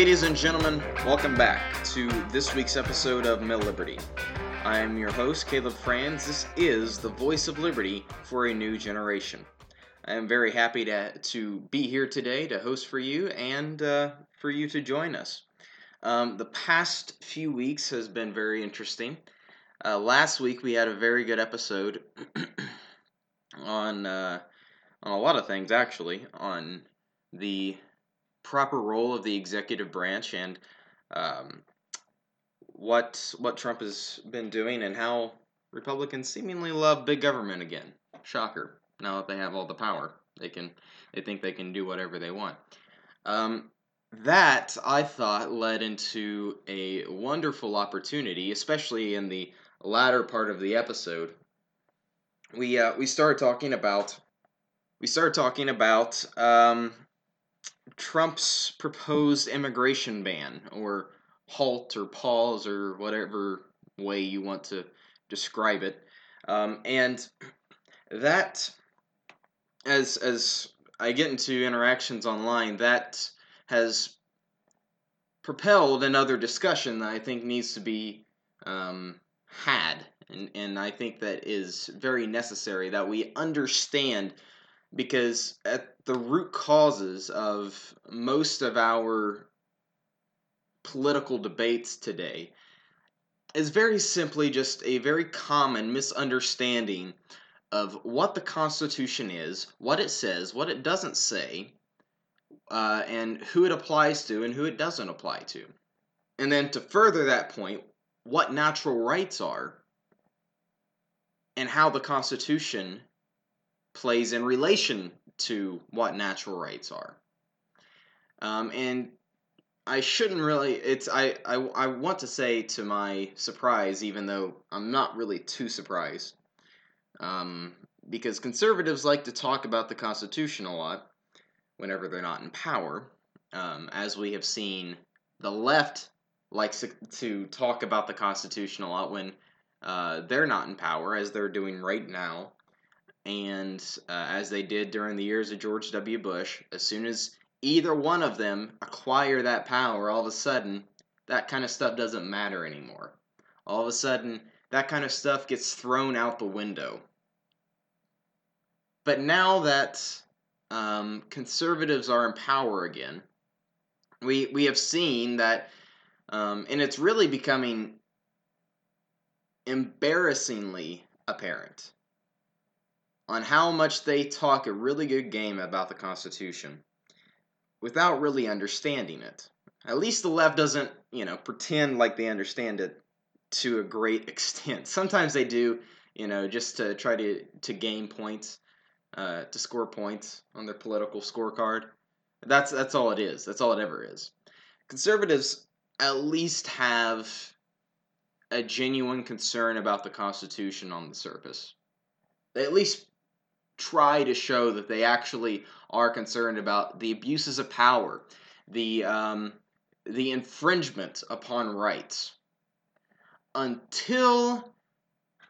Ladies and gentlemen. Welcome back to this week's episode of Mill Liberty. I am your host, Caleb Franz. This is the voice of liberty for a new generation. I am very happy to, to be here today to host for you and uh, for you to join us. Um, the past few weeks has been very interesting. Uh, last week we had a very good episode on uh, on a lot of things actually on the proper role of the executive branch and um, what what Trump has been doing and how Republicans seemingly love big government again. Shocker! Now that they have all the power, they can they think they can do whatever they want. Um, that I thought led into a wonderful opportunity, especially in the latter part of the episode. We uh, we started talking about we started talking about um, Trump's proposed immigration ban or halt or pause or whatever way you want to describe it, um, and that as as I get into interactions online, that has propelled another discussion that I think needs to be um, had, and and I think that is very necessary that we understand because at the root causes of most of our political debates today is very simply just a very common misunderstanding of what the Constitution is, what it says, what it doesn't say, uh, and who it applies to and who it doesn't apply to. And then to further that point, what natural rights are and how the Constitution plays in relation to what natural rights are. Um, and I shouldn't really. It's I, I I want to say to my surprise, even though I'm not really too surprised, um, because conservatives like to talk about the Constitution a lot whenever they're not in power, um, as we have seen. The left likes to talk about the Constitution a lot when uh, they're not in power, as they're doing right now, and uh, as they did during the years of George W. Bush. As soon as either one of them acquire that power, all of a sudden, that kind of stuff doesn't matter anymore. All of a sudden, that kind of stuff gets thrown out the window. But now that um, conservatives are in power again, we we have seen that, um, and it's really becoming embarrassingly apparent on how much they talk a really good game about the Constitution without really understanding it. At least the left doesn't, you know, pretend like they understand it to a great extent. Sometimes they do, you know, just to try to to gain points, uh, to score points on their political scorecard. That's that's all it is. That's all it ever is. Conservatives at least have a genuine concern about the Constitution on the surface. They at least try to show that they actually are concerned about the abuses of power, the um, the infringement upon rights. Until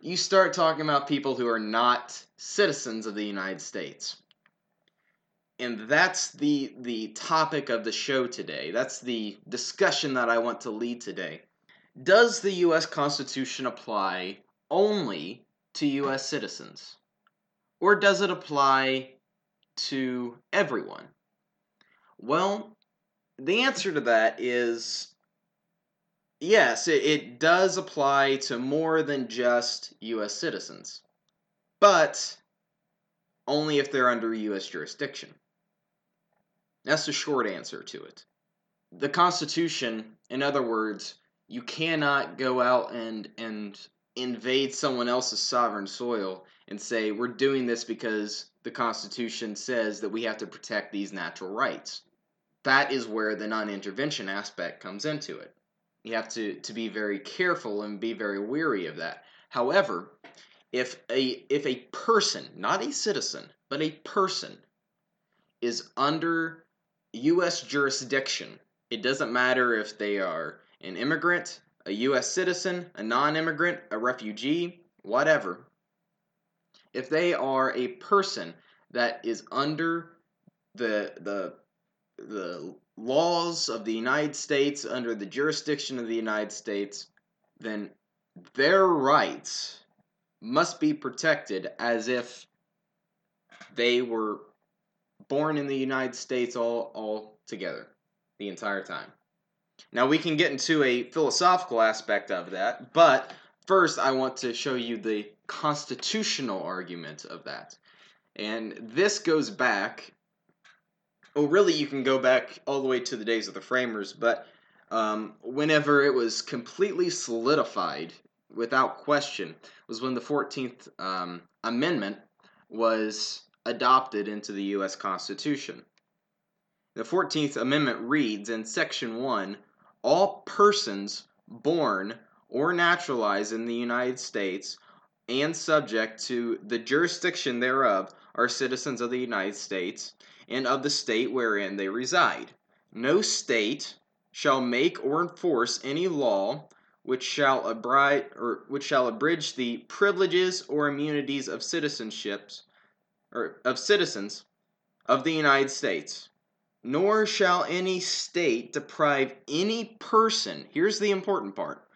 you start talking about people who are not citizens of the United States. And that's the the topic of the show today. That's the discussion that I want to lead today. Does the US Constitution apply only to US citizens? Or does it apply to everyone? Well, the answer to that is yes, it, it does apply to more than just U.S. citizens, but only if they're under U.S. jurisdiction. That's the short answer to it. The Constitution, in other words, you cannot go out and, and invade someone else's sovereign soil and say we're doing this because the Constitution says that we have to protect these natural rights. That is where the non-intervention aspect comes into it. You have to, to be very careful and be very weary of that. However, if a if a person, not a citizen, but a person is under US jurisdiction, it doesn't matter if they are an immigrant, a US citizen, a non-immigrant, a refugee, whatever if they are a person that is under the the the laws of the United States under the jurisdiction of the United States, then their rights must be protected as if they were born in the United States all all together the entire time. Now we can get into a philosophical aspect of that, but first I want to show you the constitutional argument of that. And this goes back well really you can go back all the way to the days of the framers, but um, whenever it was completely solidified without question was when the 14th um, Amendment was adopted into the U.S. Constitution. The 14th Amendment reads in Section 1 All persons born or naturalized in the United States and subject to the jurisdiction thereof are citizens of the United States and of the state wherein they reside. No state shall make or enforce any law which shall abridge or which shall abridge the privileges or immunities of citizenships or of citizens of the United States. Nor shall any state deprive any person, here's the important part,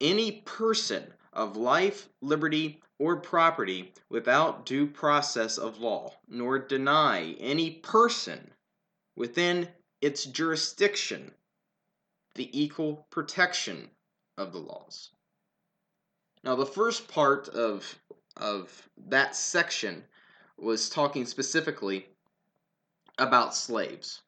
any person of life, liberty, or property without due process of law, nor deny any person within its jurisdiction the equal protection of the laws. Now, the first part of, of that section was talking specifically about slaves.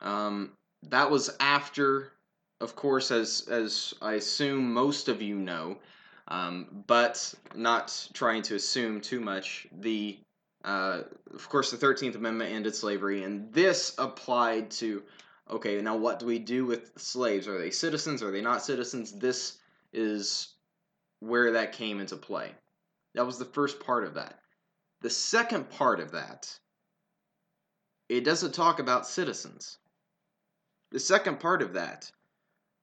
Um, that was after, of course, as as I assume most of you know, um, but not trying to assume too much. The uh, of course, the Thirteenth Amendment ended slavery, and this applied to. Okay, now what do we do with slaves? Are they citizens? Are they not citizens? This is where that came into play. That was the first part of that. The second part of that, it doesn't talk about citizens. The second part of that,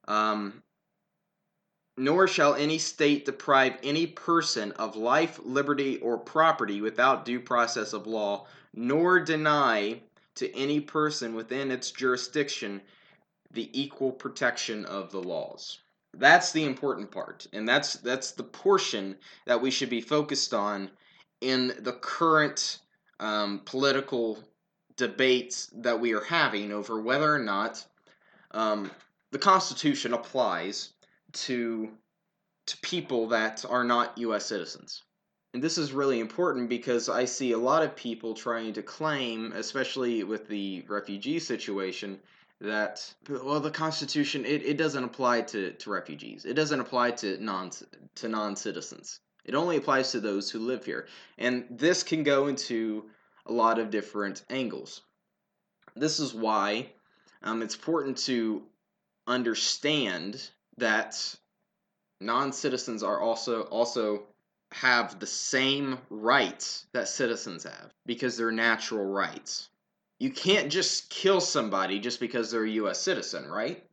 um, nor shall any state deprive any person of life, liberty, or property without due process of law, nor deny to any person within its jurisdiction the equal protection of the laws. That's the important part, and that's that's the portion that we should be focused on in the current um, political debates that we are having over whether or not um, the Constitution applies to to people that are not U.S. citizens. And this is really important because I see a lot of people trying to claim, especially with the refugee situation, that well the Constitution it, it doesn't apply to, to refugees. It doesn't apply to non to non citizens. It only applies to those who live here. And this can go into a lot of different angles. This is why um, it's important to understand that non-citizens are also also have the same rights that citizens have because they're natural rights. You can't just kill somebody just because they're a US citizen, right?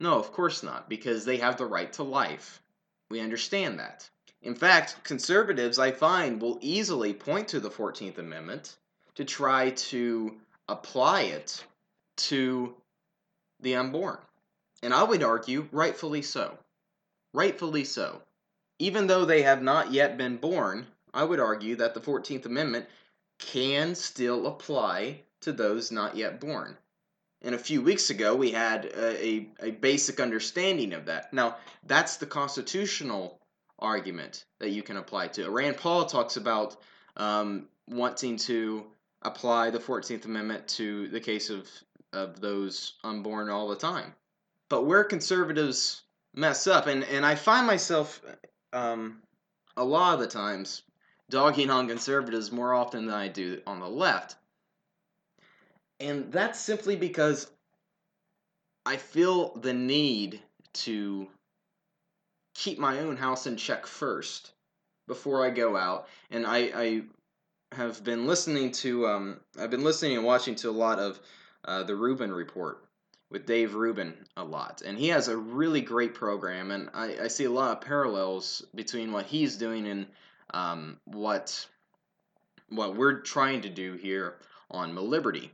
No, of course not, because they have the right to life. We understand that. In fact, conservatives, I find, will easily point to the 14th Amendment to try to apply it to the unborn. And I would argue, rightfully so. Rightfully so. Even though they have not yet been born, I would argue that the 14th Amendment can still apply to those not yet born. And a few weeks ago, we had a, a, a basic understanding of that. Now, that's the constitutional argument that you can apply to. Rand Paul talks about um, wanting to apply the 14th Amendment to the case of, of those unborn all the time. But where conservatives mess up, and, and I find myself um, a lot of the times dogging on conservatives more often than I do on the left. And that's simply because I feel the need to keep my own house in check first before I go out. And I, I have been listening to um, I've been listening and watching to a lot of uh, the Rubin Report with Dave Rubin a lot, and he has a really great program. And I, I see a lot of parallels between what he's doing and um, what what we're trying to do here on Liberty.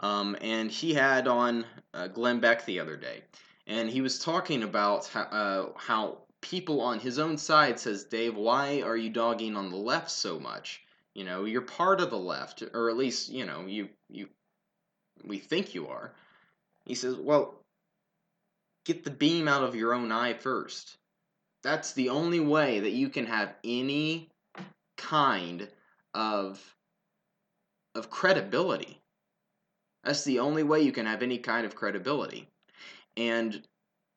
um, and he had on uh, Glenn Beck the other day, and he was talking about how, uh, how people on his own side says, Dave, why are you dogging on the left so much? You know, you're part of the left, or at least you know you you we think you are. He says, well, get the beam out of your own eye first. That's the only way that you can have any kind of of credibility. That's the only way you can have any kind of credibility. And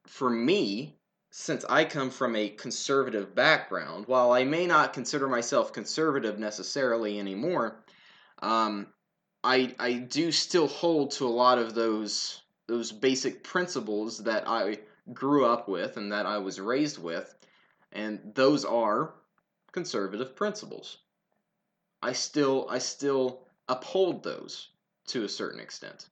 for me, since I come from a conservative background, while I may not consider myself conservative necessarily anymore, um, I I do still hold to a lot of those those basic principles that I grew up with and that I was raised with, and those are conservative principles. I still I still uphold those to a certain extent.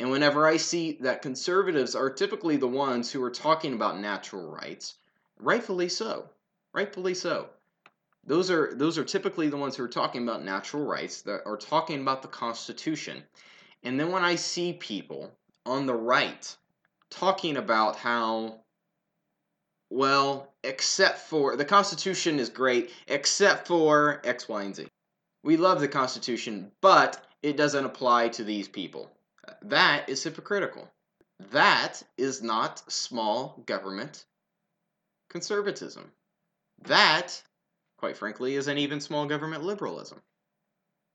And whenever I see that conservatives are typically the ones who are talking about natural rights, rightfully so, rightfully so. Those are those are typically the ones who are talking about natural rights that are talking about the Constitution. And then when I see people on the right talking about how well, except for the Constitution is great, except for X, Y, and Z. We love the Constitution, but it doesn't apply to these people. That is hypocritical. That is not small government conservatism. That, quite frankly, isn't even small government liberalism.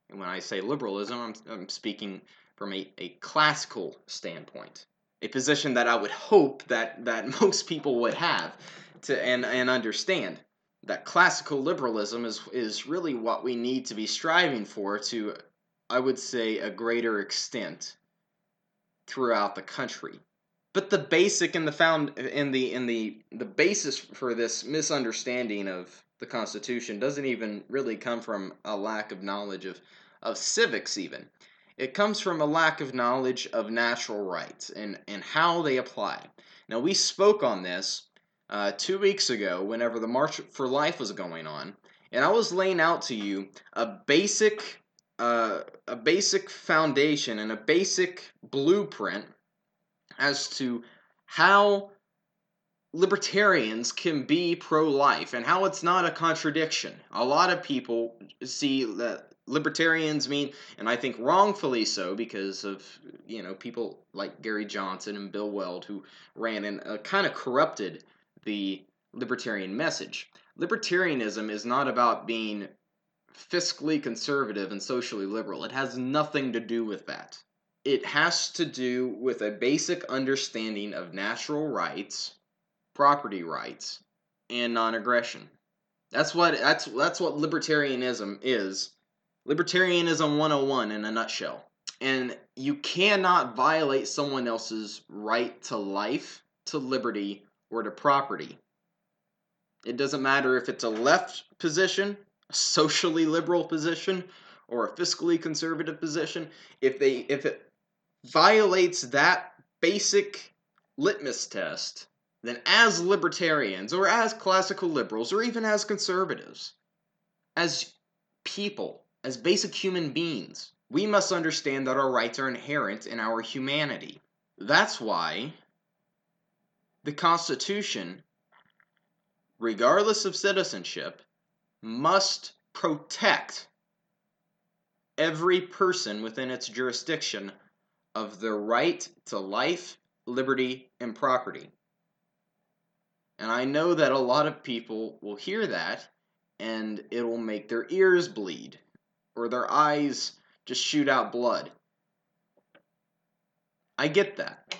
And when I say liberalism, I'm, I'm speaking from a, a classical standpoint a position that I would hope that, that most people would have to and, and understand that classical liberalism is is really what we need to be striving for to I would say a greater extent throughout the country. But the basic and the found in the in the the basis for this misunderstanding of the Constitution doesn't even really come from a lack of knowledge of of civics even. It comes from a lack of knowledge of natural rights and, and how they apply. Now, we spoke on this uh, two weeks ago whenever the March for Life was going on, and I was laying out to you a basic, uh, a basic foundation and a basic blueprint as to how libertarians can be pro life and how it's not a contradiction. A lot of people see that libertarians mean, and I think wrongfully so because of you know people like Gary Johnson and Bill Weld who ran and uh, kind of corrupted the libertarian message. Libertarianism is not about being fiscally conservative and socially liberal. It has nothing to do with that. It has to do with a basic understanding of natural rights, property rights, and non-aggression. That's what that's that's what libertarianism is Libertarianism 101 in a nutshell. And you cannot violate someone else's right to life, to liberty, or to property. It doesn't matter if it's a left position, a socially liberal position, or a fiscally conservative position. If they if it violates that basic litmus test, then as libertarians or as classical liberals or even as conservatives, as people, as basic human beings, we must understand that our rights are inherent in our humanity. That's why the Constitution, regardless of citizenship, must protect every person within its jurisdiction of the right to life, liberty, and property. And I know that a lot of people will hear that and it will make their ears bleed or their eyes just shoot out blood. I get that.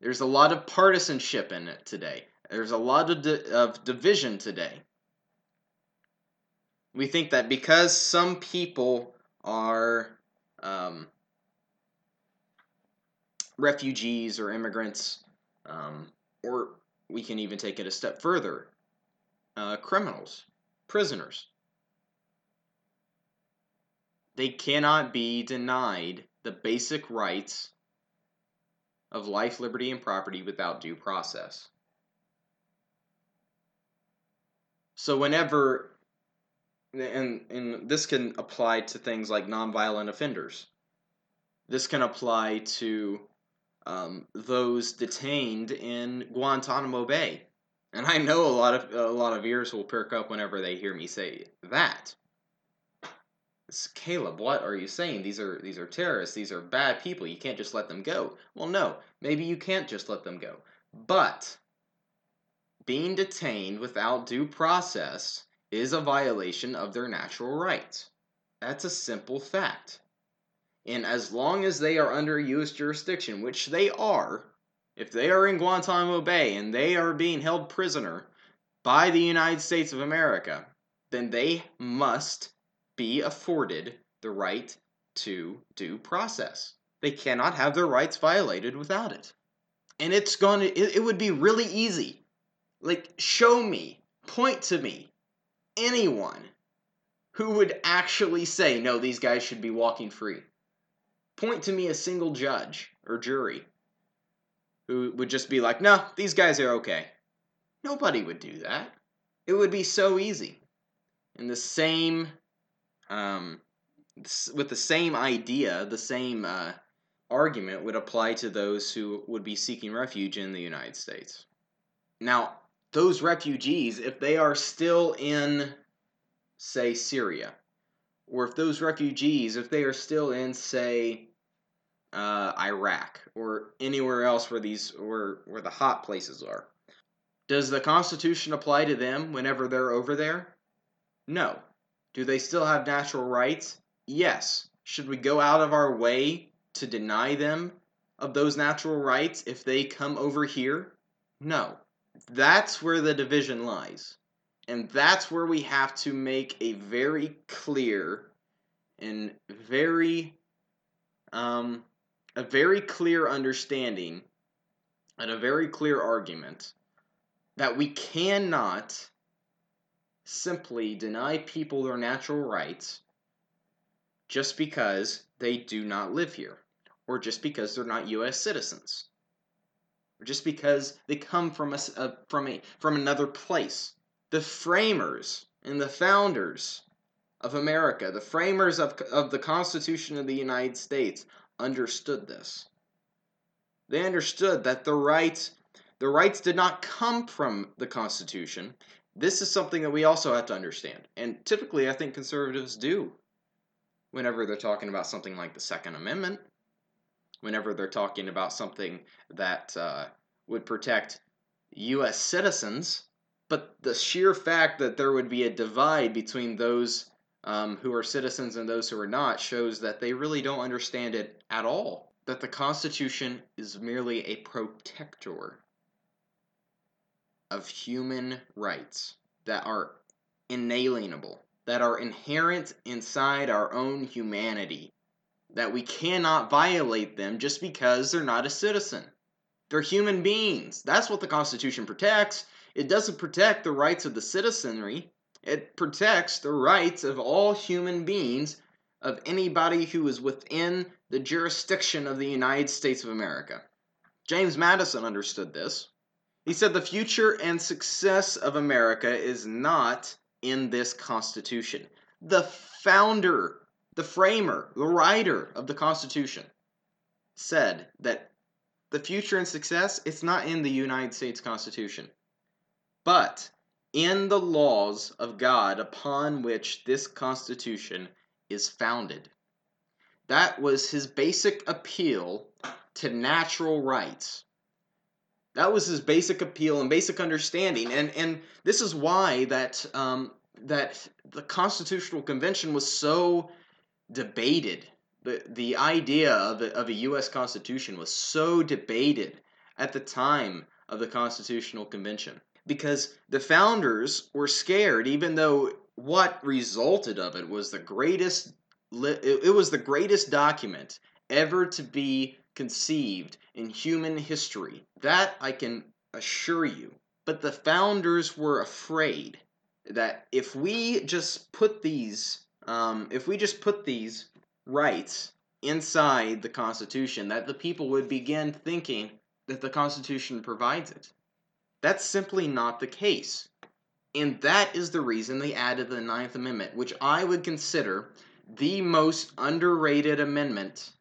There's a lot of partisanship in it today. There's a lot of, di- of division today. We think that because some people are um, refugees or immigrants, um, or we can even take it a step further uh, criminals, prisoners, they cannot be denied the basic rights of life, liberty, and property without due process. So whenever and and this can apply to things like nonviolent offenders. this can apply to um, those detained in Guantanamo Bay. And I know a lot of a lot of ears will perk up whenever they hear me say that. It's, Caleb, what are you saying? These are these are terrorists. These are bad people. You can't just let them go. Well, no, maybe you can't just let them go. But being detained without due process is a violation of their natural rights. That's a simple fact. And as long as they are under U.S. jurisdiction, which they are, if they are in Guantanamo Bay and they are being held prisoner by the United States of America, then they must be afforded the right to due process. They cannot have their rights violated without it. And it's going to, it, it would be really easy. Like, show me, point to me, anyone who would actually say, no, these guys should be walking free. Point to me a single judge or jury who would just be like, no, these guys are okay. Nobody would do that. It would be so easy. And the same, um, with the same idea, the same uh, argument would apply to those who would be seeking refuge in the United States. Now, those refugees, if they are still in, say, Syria, or if those refugees, if they are still in, say, uh, Iraq or anywhere else where these where where the hot places are, does the Constitution apply to them whenever they're over there? No. Do they still have natural rights? Yes. Should we go out of our way to deny them of those natural rights if they come over here? No. That's where the division lies. And that's where we have to make a very clear and very um, a very clear understanding and a very clear argument that we cannot simply deny people their natural rights just because they do not live here or just because they're not US citizens just because they come from a, a, from a from another place. The framers and the founders of America, the framers of, of the Constitution of the United States, understood this. They understood that the rights the rights did not come from the Constitution. This is something that we also have to understand. And typically I think conservatives do whenever they're talking about something like the Second Amendment whenever they're talking about something that uh, would protect U.S. citizens, but the sheer fact that there would be a divide between those um, who are citizens and those who are not shows that they really don't understand it at all. That the Constitution is merely a protector of human rights that are inalienable, that are inherent inside our own humanity, that we cannot violate them just because they're not a citizen. They're human beings. That's what the Constitution protects. It doesn't protect the rights of the citizenry, it protects the rights of all human beings, of anybody who is within the jurisdiction of the United States of America. James Madison understood this. He said the future and success of America is not in this Constitution. The founder the framer, the writer of the Constitution, said that the future and success, it's not in the United States Constitution, but in the laws of God upon which this Constitution is founded. That was his basic appeal to natural rights. That was his basic appeal and basic understanding, and and this is why that um, that the Constitutional Convention was so debated. The, the idea of a, of a U.S. Constitution was so debated at the time of the Constitutional Convention because the founders were scared, even though what resulted of it was the greatest it was the greatest document ever to be conceived in human history. That I can assure you. But the founders were afraid that if we just put these um, if we just put these rights inside the Constitution, that the people would begin thinking that the Constitution provides it. That's simply not the case. And that is the reason they added the Ninth Amendment, which I would consider the most underrated amendment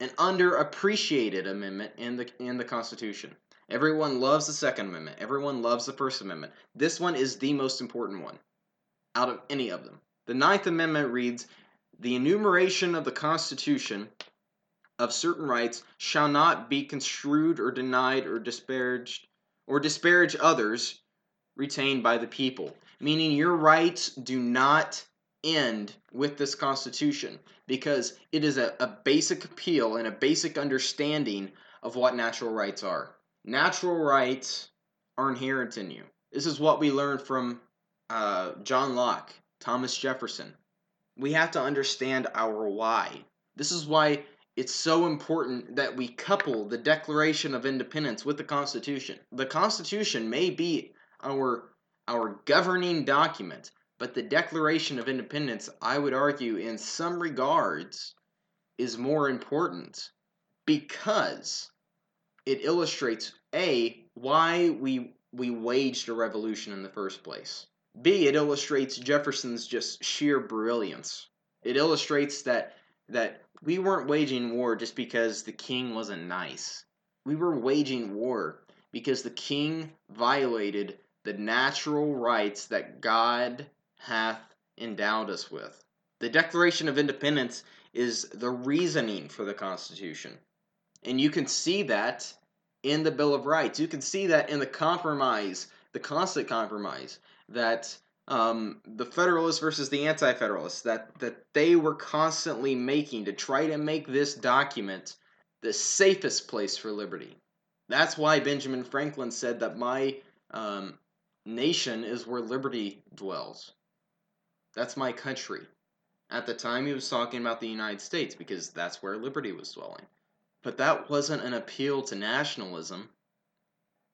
an underappreciated amendment in the in the Constitution. Everyone loves the Second Amendment. Everyone loves the First Amendment. This one is the most important one out of any of them. The Ninth Amendment reads The enumeration of the Constitution of certain rights shall not be construed or denied or disparaged or disparage others retained by the people. Meaning your rights do not end with this Constitution because it is a, a basic appeal and a basic understanding of what natural rights are. Natural rights are inherent in you. This is what we learned from uh, John Locke, Thomas Jefferson. We have to understand our why. This is why it's so important that we couple the Declaration of Independence with the Constitution. The Constitution may be our our governing document, but the Declaration of Independence, I would argue, in some regards, is more important because it illustrates A, why we we waged a revolution in the first place. B, it illustrates Jefferson's just sheer brilliance. It illustrates that that we weren't waging war just because the king wasn't nice. We were waging war because the king violated the natural rights that God hath endowed us with. The Declaration of Independence is the reasoning for the Constitution. And you can see that in the Bill of Rights. You can see that in the compromise, the constant compromise, that um, the Federalists versus the Anti Federalists, that, that they were constantly making to try to make this document the safest place for liberty. That's why Benjamin Franklin said that my um, nation is where liberty dwells. That's my country. At the time, he was talking about the United States because that's where liberty was dwelling. But that wasn't an appeal to nationalism.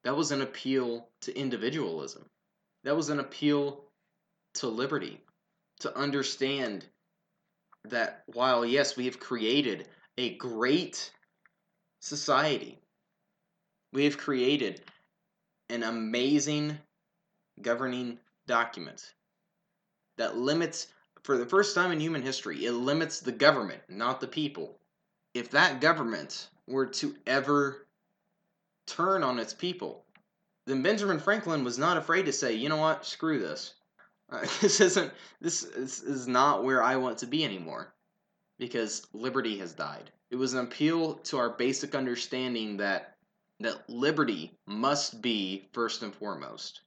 That was an appeal to individualism. That was an appeal to liberty, to understand that while, yes, we have created a great society, we have created an amazing governing document that limits, for the first time in human history, it limits the government, not the people. If that government were to ever turn on its people, then Benjamin Franklin was not afraid to say, you know what, screw this. Uh, this isn't this is, is not where I want to be anymore because liberty has died. It was an appeal to our basic understanding that that liberty must be first and foremost,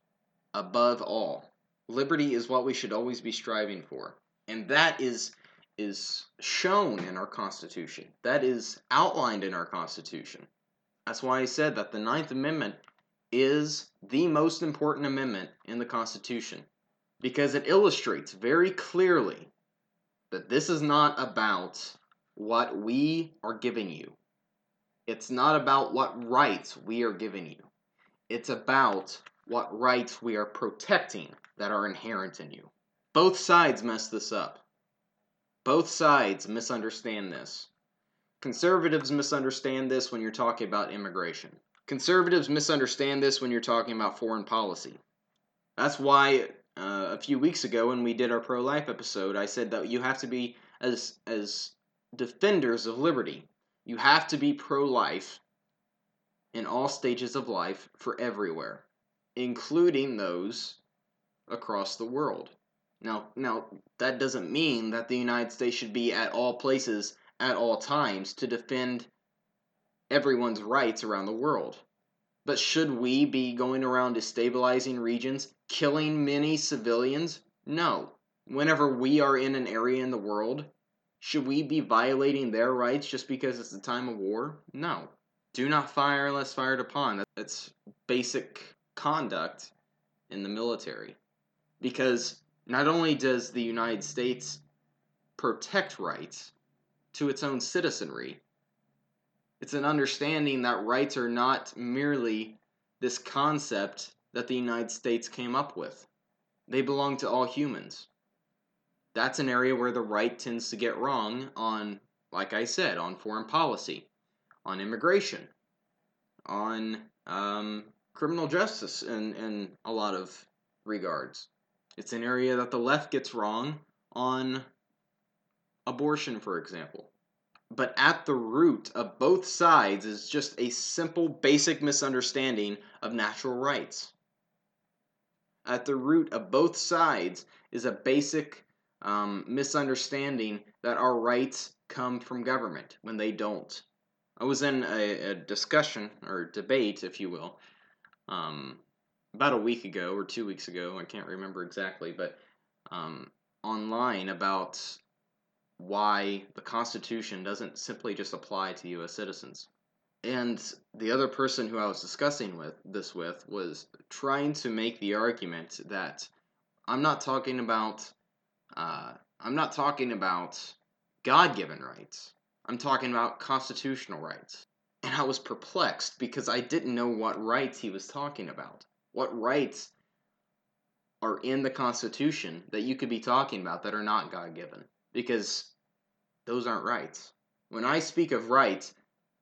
above all. Liberty is what we should always be striving for, and that is is shown in our Constitution. That is outlined in our Constitution. That's why I said that the Ninth Amendment is the most important amendment in the Constitution because it illustrates very clearly that this is not about what we are giving you. It's not about what rights we are giving you. It's about what rights we are protecting that are inherent in you. Both sides mess this up. Both sides misunderstand this. Conservatives misunderstand this when you're talking about immigration. Conservatives misunderstand this when you're talking about foreign policy. That's why uh, a few weeks ago when we did our pro life episode, I said that you have to be as as defenders of liberty. You have to be pro life in all stages of life for everywhere, including those across the world. Now, now that doesn't mean that the United States should be at all places at all times to defend everyone's rights around the world. But should we be going around destabilizing regions, killing many civilians? No. Whenever we are in an area in the world, should we be violating their rights just because it's a time of war? No. Do not fire unless fired upon. That's basic conduct in the military. Because not only does the United States protect rights to its own citizenry, it's an understanding that rights are not merely this concept that the United States came up with. They belong to all humans. That's an area where the right tends to get wrong on, like I said, on foreign policy, on immigration, on um, criminal justice in, in a lot of regards. It's an area that the left gets wrong on abortion, for example. But at the root of both sides is just a simple, basic misunderstanding of natural rights. At the root of both sides is a basic um, misunderstanding that our rights come from government when they don't. I was in a, a discussion or debate, if you will, um, about a week ago or two weeks ago. I can't remember exactly, but um, online about why the Constitution doesn't simply just apply to U.S. citizens. And the other person who I was discussing with this with was trying to make the argument that I'm not talking about uh, I'm not talking about God-given rights. I'm talking about constitutional rights. And I was perplexed because I didn't know what rights he was talking about. What rights are in the Constitution that you could be talking about that are not God given? Because those aren't rights. When I speak of rights,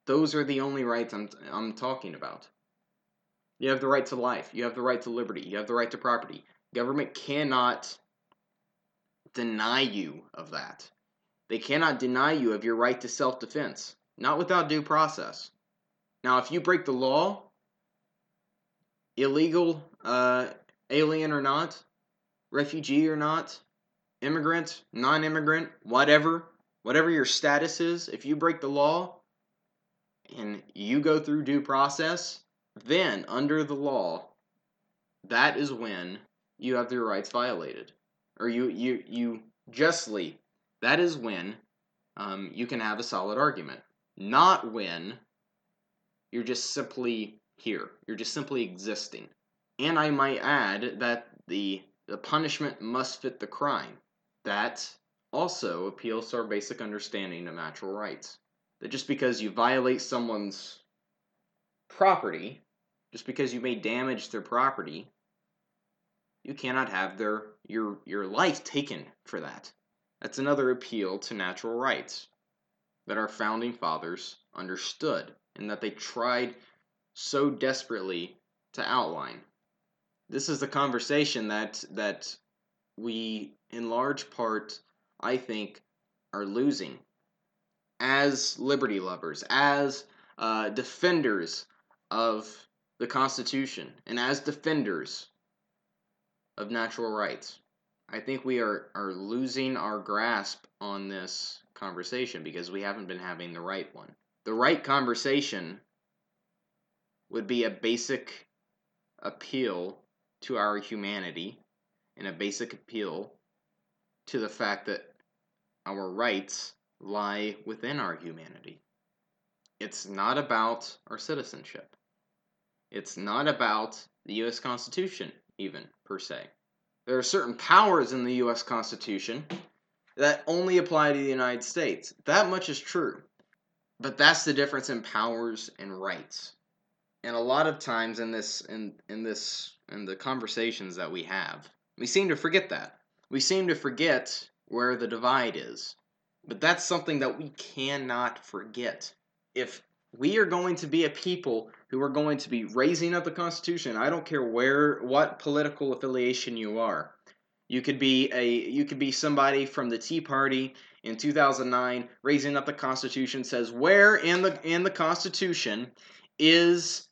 those are the only rights I'm, I'm talking about. You have the right to life, you have the right to liberty, you have the right to property. Government cannot deny you of that. They cannot deny you of your right to self defense, not without due process. Now, if you break the law, illegal, uh, alien or not, refugee or not, immigrant, non immigrant, whatever, whatever your status is, if you break the law and you go through due process, then under the law, that is when you have your rights violated. Or you, you, you justly that is when um, you can have a solid argument. Not when you're just simply here, you're just simply existing. And I might add that the, the punishment must fit the crime. That also appeals to our basic understanding of natural rights. That just because you violate someone's property, just because you may damage their property, you cannot have their your your life taken for that. That's another appeal to natural rights that our founding fathers understood and that they tried so desperately to outline. This is the conversation that that we in large part I think are losing as liberty lovers, as uh, defenders of the Constitution, and as defenders of natural rights. I think we are, are losing our grasp on this conversation because we haven't been having the right one. The right conversation would be a basic appeal to our humanity and a basic appeal to the fact that our rights lie within our humanity. It's not about our citizenship. It's not about the U.S. Constitution, even, per se. There are certain powers in the U.S. Constitution that only apply to the United States. That much is true. But that's the difference in powers and rights. And a lot of times in this in in this in the conversations that we have, we seem to forget that. We seem to forget where the divide is. But that's something that we cannot forget. If we are going to be a people who are going to be raising up the Constitution. I don't care where, what political affiliation you are. You could be a, you could be somebody from the Tea Party in 2009 raising up the Constitution. Says where in the in the Constitution is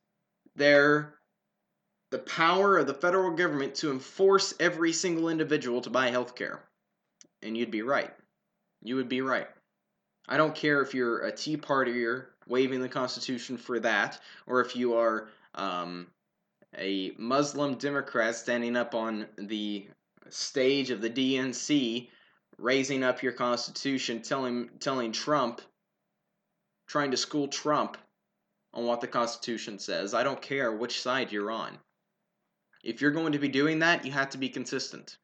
there the power of the federal government to enforce every single individual to buy health care? And you'd be right. You would be right. I don't care if you're a Tea Partier waving the Constitution for that, or if you are um, a Muslim Democrat standing up on the stage of the DNC, raising up your Constitution, telling telling Trump, trying to school Trump on what the Constitution says. I don't care which side you're on. If you're going to be doing that, you have to be consistent.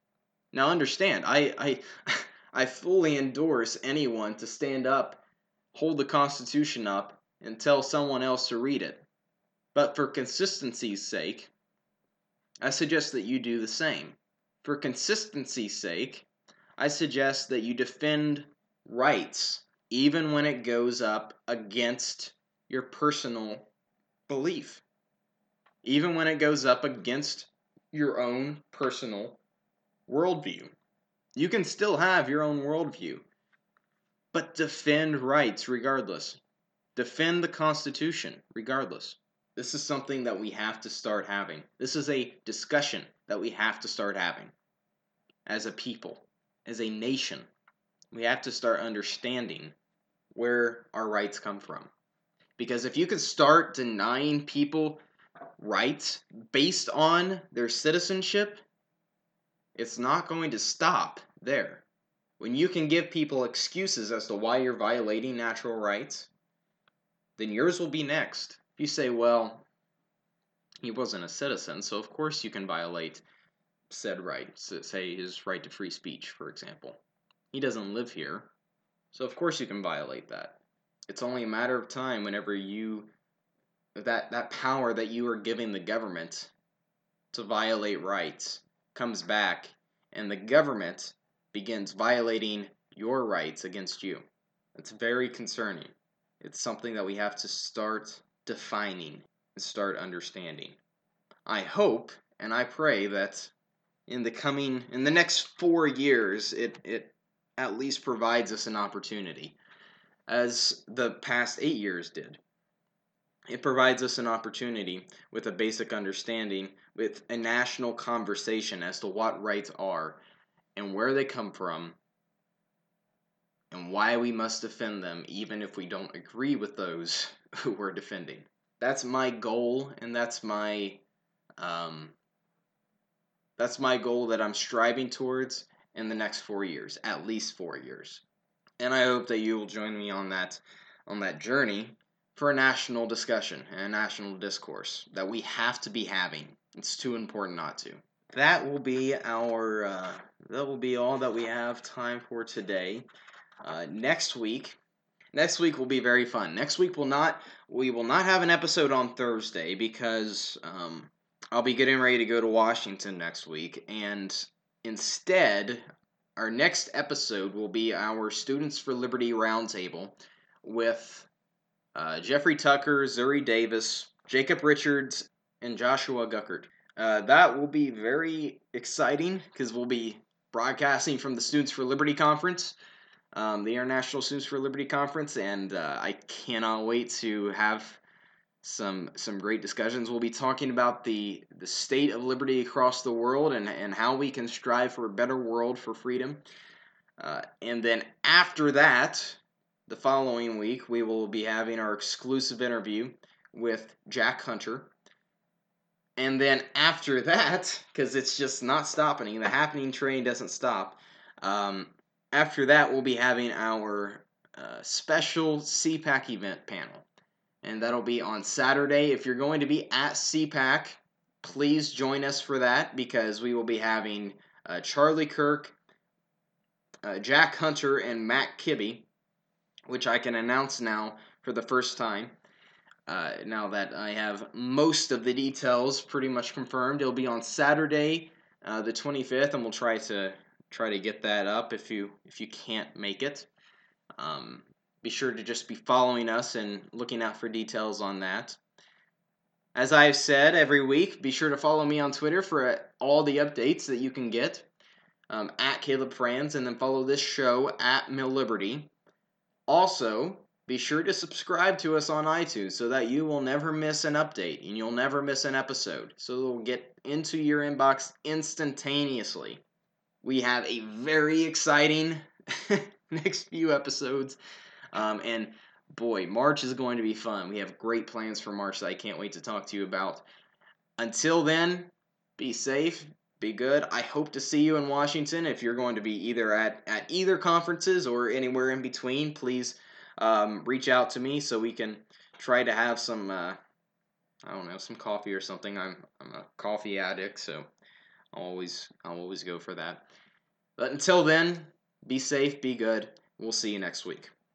Now understand, I I I fully endorse anyone to stand up hold the Constitution up and tell someone else to read it. But for consistency's sake, I suggest that you do the same. For consistency's sake, I suggest that you defend rights even when it goes up against your personal belief. Even when it goes up against your own personal worldview. You can still have your own worldview. but defend rights regardless. Defend the Constitution regardless. This is something that we have to start having. This is a discussion that we have to start having as a people, as a nation. We have to start understanding where our rights come from. Because if you can start denying people rights based on their citizenship, it's not going to stop there. When you can give people excuses as to why you're violating natural rights, then yours will be next. If you say, well, he wasn't a citizen, so of course you can violate said rights, say his right to free speech, for example. He doesn't live here, so of course you can violate that. It's only a matter of time whenever you that that power that you are giving the government to violate rights comes back and the government begins violating your rights against you. It's very concerning. It's something that we have to start defining and start understanding. I hope and I pray that in the coming in the next 4 years it it at least provides us an opportunity as the past 8 years did. It provides us an opportunity with a basic understanding with a national conversation as to what rights are and where they come from and why we must defend them even if we don't agree with those who we're defending. That's my goal and that's my um, that's my goal that I'm striving towards in the next 4 years, at least 4 years. And I hope that you will join me on that on that journey for a national discussion and a national discourse that we have to be having. It's too important not to that will be our uh, that will be all that we have time for today. Uh, next week, next week will be very fun. Next week will not we will not have an episode on Thursday because um, I'll be getting ready to go to Washington next week, and instead, our next episode will be our Students for Liberty Roundtable with uh, Jeffrey Tucker, Zuri Davis, Jacob Richards, and Joshua Guckert. Uh, that will be very exciting because we'll be broadcasting from the Students for Liberty Conference, um, the International Students for Liberty Conference, and uh, I cannot wait to have some some great discussions. We'll be talking about the the state of liberty across the world and and how we can strive for a better world for freedom. Uh, and then after that, the following week, we will be having our exclusive interview with Jack Hunter and then after that, because it's just not stopping, the happening train doesn't stop. Um, after that, we'll be having our uh, special CPAC event panel. And that'll be on Saturday. If you're going to be at CPAC, please join us for that because we will be having uh, Charlie Kirk, uh, Jack Hunter, and Matt Kibbe, which I can announce now for the first time. Uh, now that I have most of the details pretty much confirmed, it'll be on Saturday, uh, the 25th, and we'll try to try to get that up if you if you can't make it. Um, be sure to just be following us and looking out for details on that. As I've said every week, be sure to follow me on Twitter for uh, all the updates that you can get um, at Caleb Franz, and then follow this show at Mill Liberty. Also, be sure to subscribe to us on iTunes so that you will never miss an update and you'll never miss an episode. So it'll get into your inbox instantaneously. We have a very exciting next few episodes. Um, and boy, March is going to be fun. We have great plans for March that I can't wait to talk to you about. Until then, be safe, be good. I hope to see you in Washington. If you're going to be either at, at either conferences or anywhere in between, please um, reach out to me so we can try to have some uh, I don't know some coffee or something. I'm I'm a coffee addict, so I'll always I'll always go for that. But until then, be safe, be good. We'll see you next week.